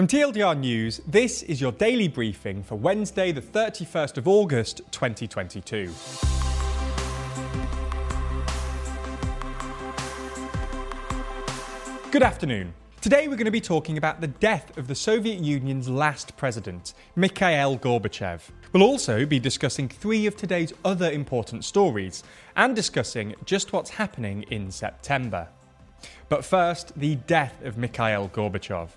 From TLDR News, this is your daily briefing for Wednesday, the 31st of August, 2022. Good afternoon. Today we're going to be talking about the death of the Soviet Union's last president, Mikhail Gorbachev. We'll also be discussing three of today's other important stories and discussing just what's happening in September. But first, the death of Mikhail Gorbachev.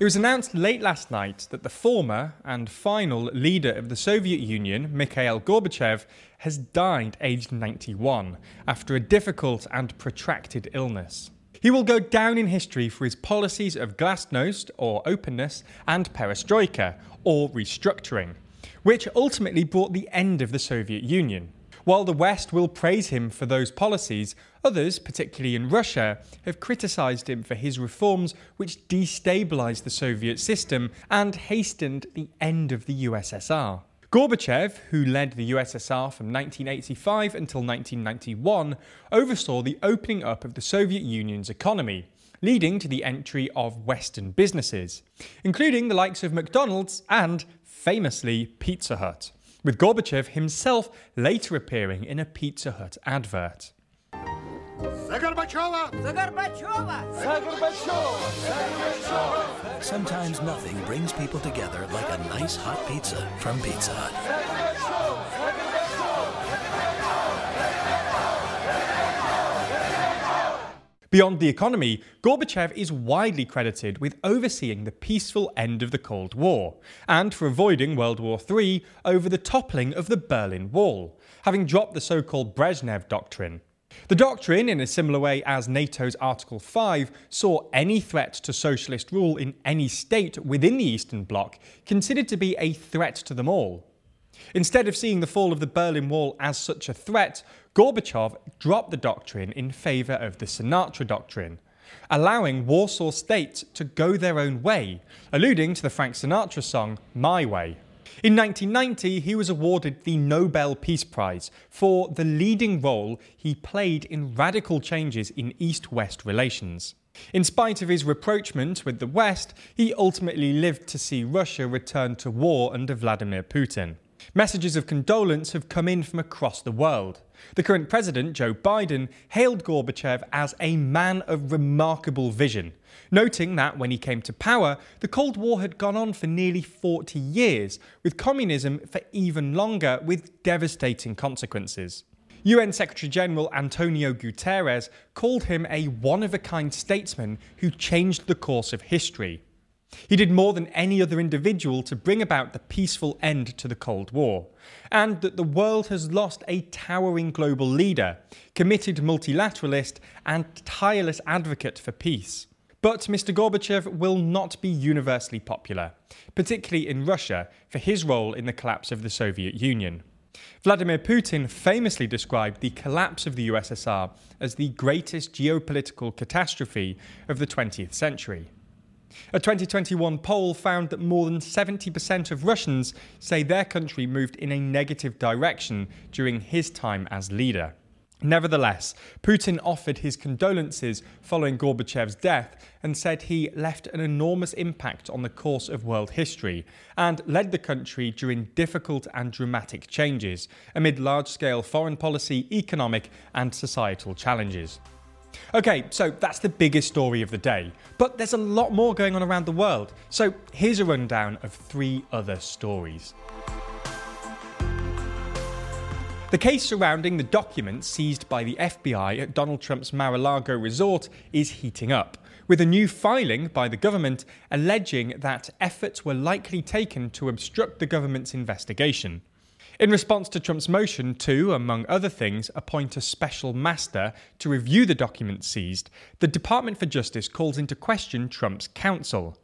It was announced late last night that the former and final leader of the Soviet Union, Mikhail Gorbachev, has died aged 91 after a difficult and protracted illness. He will go down in history for his policies of glasnost, or openness, and perestroika, or restructuring, which ultimately brought the end of the Soviet Union. While the West will praise him for those policies, others, particularly in Russia, have criticised him for his reforms which destabilised the Soviet system and hastened the end of the USSR. Gorbachev, who led the USSR from 1985 until 1991, oversaw the opening up of the Soviet Union's economy, leading to the entry of Western businesses, including the likes of McDonald's and, famously, Pizza Hut with Gorbachev himself later appearing in a Pizza Hut advert. Sometimes nothing brings people together like a nice hot pizza from Pizza Hut. Beyond the economy, Gorbachev is widely credited with overseeing the peaceful end of the Cold War and for avoiding World War III over the toppling of the Berlin Wall, having dropped the so called Brezhnev Doctrine. The doctrine, in a similar way as NATO's Article 5, saw any threat to socialist rule in any state within the Eastern Bloc considered to be a threat to them all. Instead of seeing the fall of the Berlin Wall as such a threat, Gorbachev dropped the doctrine in favour of the Sinatra Doctrine, allowing Warsaw states to go their own way, alluding to the Frank Sinatra song My Way. In 1990, he was awarded the Nobel Peace Prize for the leading role he played in radical changes in East West relations. In spite of his rapprochement with the West, he ultimately lived to see Russia return to war under Vladimir Putin. Messages of condolence have come in from across the world. The current president, Joe Biden, hailed Gorbachev as a man of remarkable vision, noting that when he came to power, the Cold War had gone on for nearly 40 years, with communism for even longer, with devastating consequences. UN Secretary General Antonio Guterres called him a one of a kind statesman who changed the course of history. He did more than any other individual to bring about the peaceful end to the Cold War, and that the world has lost a towering global leader, committed multilateralist, and tireless advocate for peace. But Mr. Gorbachev will not be universally popular, particularly in Russia, for his role in the collapse of the Soviet Union. Vladimir Putin famously described the collapse of the USSR as the greatest geopolitical catastrophe of the 20th century. A 2021 poll found that more than 70% of Russians say their country moved in a negative direction during his time as leader. Nevertheless, Putin offered his condolences following Gorbachev's death and said he left an enormous impact on the course of world history and led the country during difficult and dramatic changes amid large scale foreign policy, economic, and societal challenges. Okay, so that's the biggest story of the day. But there's a lot more going on around the world. So here's a rundown of three other stories. The case surrounding the documents seized by the FBI at Donald Trump's Mar a Lago resort is heating up, with a new filing by the government alleging that efforts were likely taken to obstruct the government's investigation. In response to Trump's motion to, among other things, appoint a special master to review the documents seized, the Department for Justice calls into question Trump's counsel,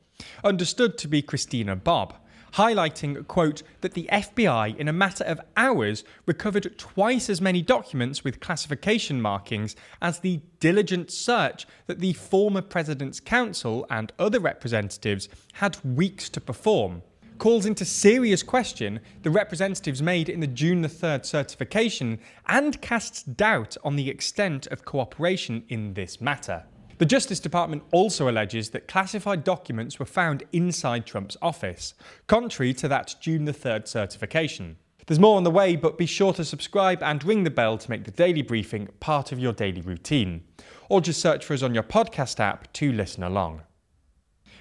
understood to be Christina Bobb, highlighting, quote, that the FBI, in a matter of hours, recovered twice as many documents with classification markings as the diligent search that the former president's counsel and other representatives had weeks to perform calls into serious question the representatives made in the June the 3rd certification and casts doubt on the extent of cooperation in this matter. The Justice Department also alleges that classified documents were found inside Trump's office, contrary to that June the 3rd certification. There's more on the way, but be sure to subscribe and ring the bell to make the daily briefing part of your daily routine. Or just search for us on your podcast app to listen along.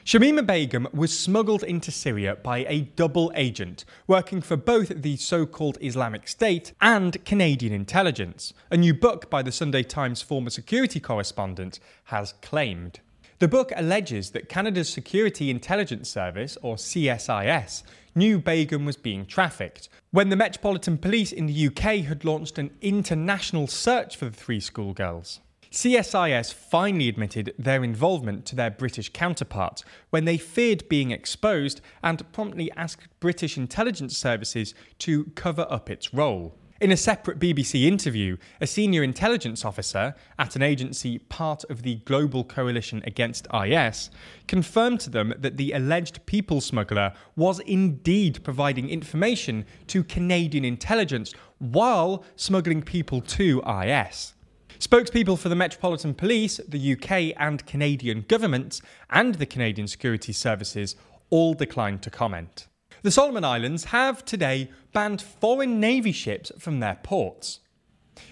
Shamima Begum was smuggled into Syria by a double agent working for both the so called Islamic State and Canadian intelligence, a new book by the Sunday Times former security correspondent has claimed. The book alleges that Canada's Security Intelligence Service, or CSIS, knew Begum was being trafficked when the Metropolitan Police in the UK had launched an international search for the three schoolgirls. CSIS finally admitted their involvement to their British counterparts when they feared being exposed and promptly asked British intelligence services to cover up its role. In a separate BBC interview, a senior intelligence officer at an agency part of the Global Coalition Against IS confirmed to them that the alleged people smuggler was indeed providing information to Canadian intelligence while smuggling people to IS. Spokespeople for the Metropolitan Police, the UK and Canadian governments, and the Canadian Security Services all declined to comment. The Solomon Islands have today banned foreign Navy ships from their ports.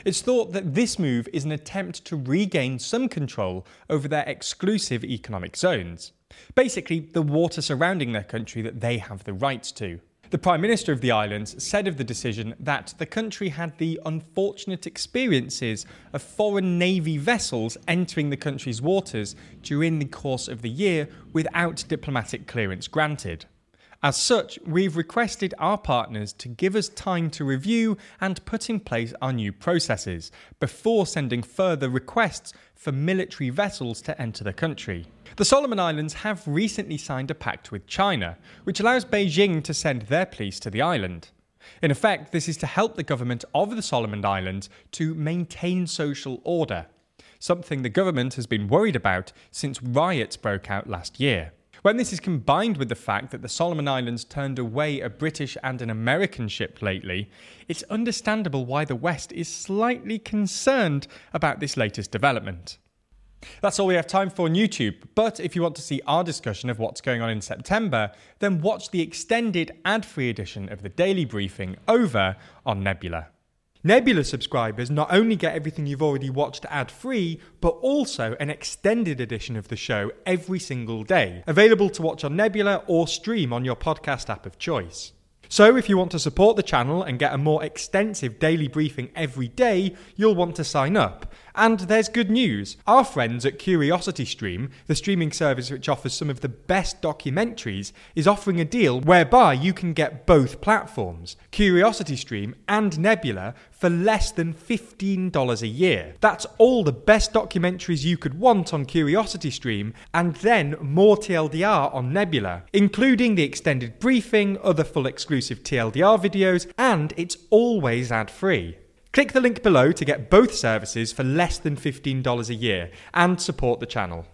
It's thought that this move is an attempt to regain some control over their exclusive economic zones. Basically, the water surrounding their country that they have the rights to. The Prime Minister of the islands said of the decision that the country had the unfortunate experiences of foreign navy vessels entering the country's waters during the course of the year without diplomatic clearance granted. As such, we've requested our partners to give us time to review and put in place our new processes before sending further requests for military vessels to enter the country. The Solomon Islands have recently signed a pact with China, which allows Beijing to send their police to the island. In effect, this is to help the government of the Solomon Islands to maintain social order, something the government has been worried about since riots broke out last year. When this is combined with the fact that the Solomon Islands turned away a British and an American ship lately, it's understandable why the West is slightly concerned about this latest development. That's all we have time for on YouTube, but if you want to see our discussion of what's going on in September, then watch the extended ad free edition of the Daily Briefing over on Nebula. Nebula subscribers not only get everything you've already watched ad free, but also an extended edition of the show every single day, available to watch on Nebula or stream on your podcast app of choice. So, if you want to support the channel and get a more extensive daily briefing every day, you'll want to sign up. And there's good news. Our friends at Curiosity Stream, the streaming service which offers some of the best documentaries, is offering a deal whereby you can get both platforms, Curiosity Stream and Nebula, for less than $15 a year. That's all the best documentaries you could want on Curiosity Stream, and then more TLDR on Nebula, including the extended briefing, other full exclusive TLDR videos, and it's always ad free. Click the link below to get both services for less than $15 a year and support the channel.